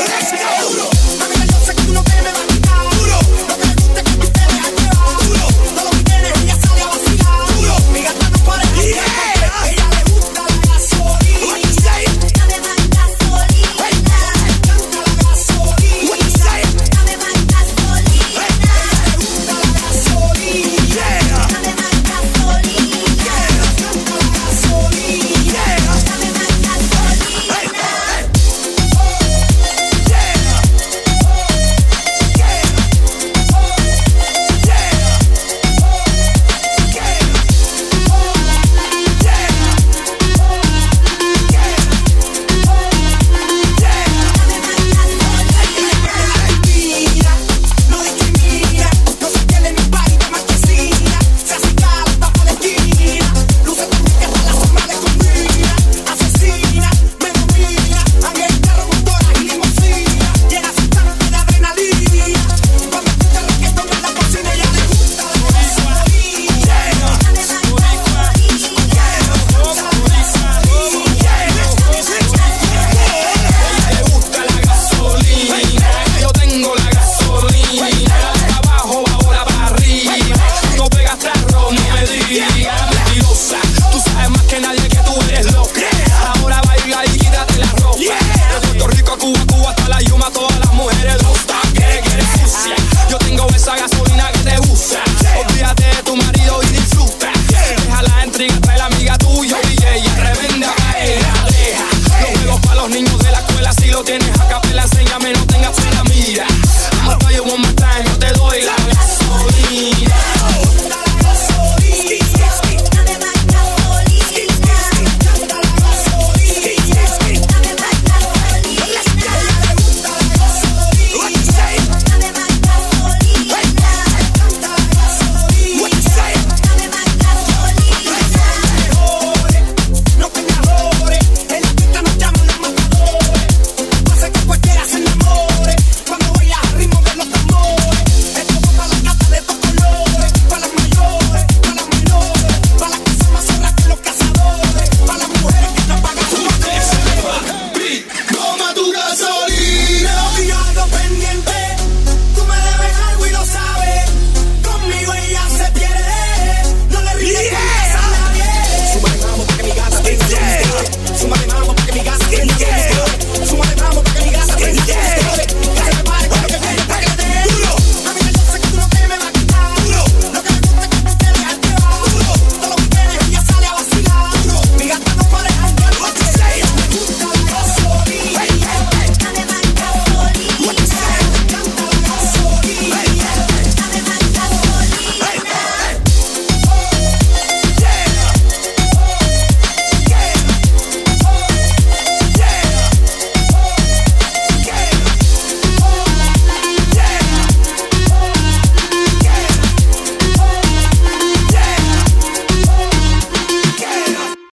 Let's go.